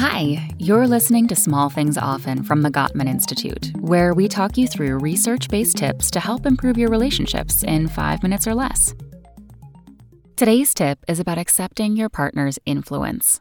Hi, you're listening to Small Things Often from the Gottman Institute, where we talk you through research based tips to help improve your relationships in five minutes or less. Today's tip is about accepting your partner's influence.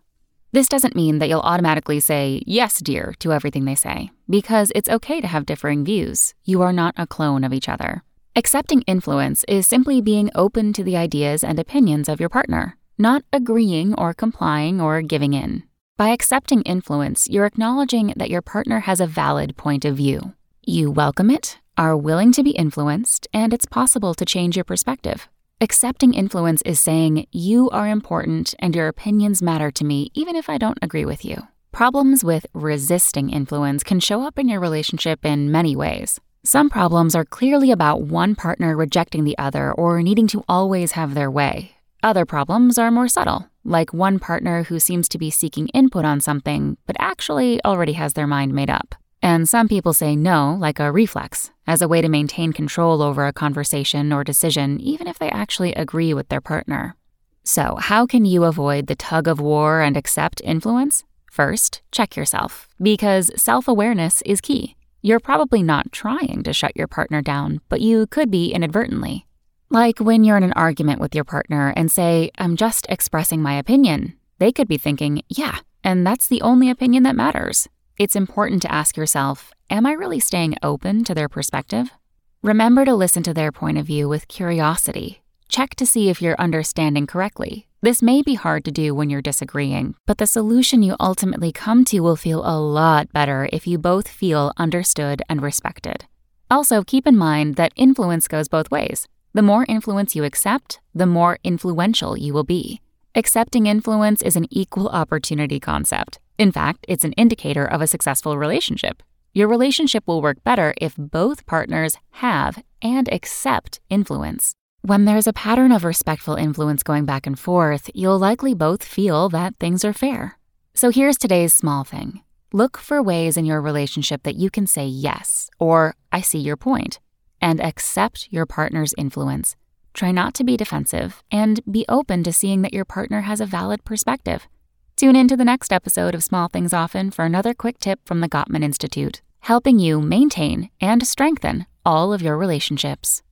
This doesn't mean that you'll automatically say, yes, dear, to everything they say, because it's okay to have differing views. You are not a clone of each other. Accepting influence is simply being open to the ideas and opinions of your partner, not agreeing or complying or giving in. By accepting influence, you're acknowledging that your partner has a valid point of view. You welcome it, are willing to be influenced, and it's possible to change your perspective. Accepting influence is saying, You are important and your opinions matter to me, even if I don't agree with you. Problems with resisting influence can show up in your relationship in many ways. Some problems are clearly about one partner rejecting the other or needing to always have their way. Other problems are more subtle, like one partner who seems to be seeking input on something, but actually already has their mind made up. And some people say no, like a reflex, as a way to maintain control over a conversation or decision, even if they actually agree with their partner. So, how can you avoid the tug of war and accept influence? First, check yourself, because self awareness is key. You're probably not trying to shut your partner down, but you could be inadvertently. Like when you're in an argument with your partner and say, I'm just expressing my opinion, they could be thinking, yeah, and that's the only opinion that matters. It's important to ask yourself, am I really staying open to their perspective? Remember to listen to their point of view with curiosity. Check to see if you're understanding correctly. This may be hard to do when you're disagreeing, but the solution you ultimately come to will feel a lot better if you both feel understood and respected. Also, keep in mind that influence goes both ways. The more influence you accept, the more influential you will be. Accepting influence is an equal opportunity concept. In fact, it's an indicator of a successful relationship. Your relationship will work better if both partners have and accept influence. When there's a pattern of respectful influence going back and forth, you'll likely both feel that things are fair. So here's today's small thing look for ways in your relationship that you can say yes, or I see your point and accept your partner's influence. Try not to be defensive and be open to seeing that your partner has a valid perspective. Tune in to the next episode of Small Things Often for another quick tip from the Gottman Institute, helping you maintain and strengthen all of your relationships.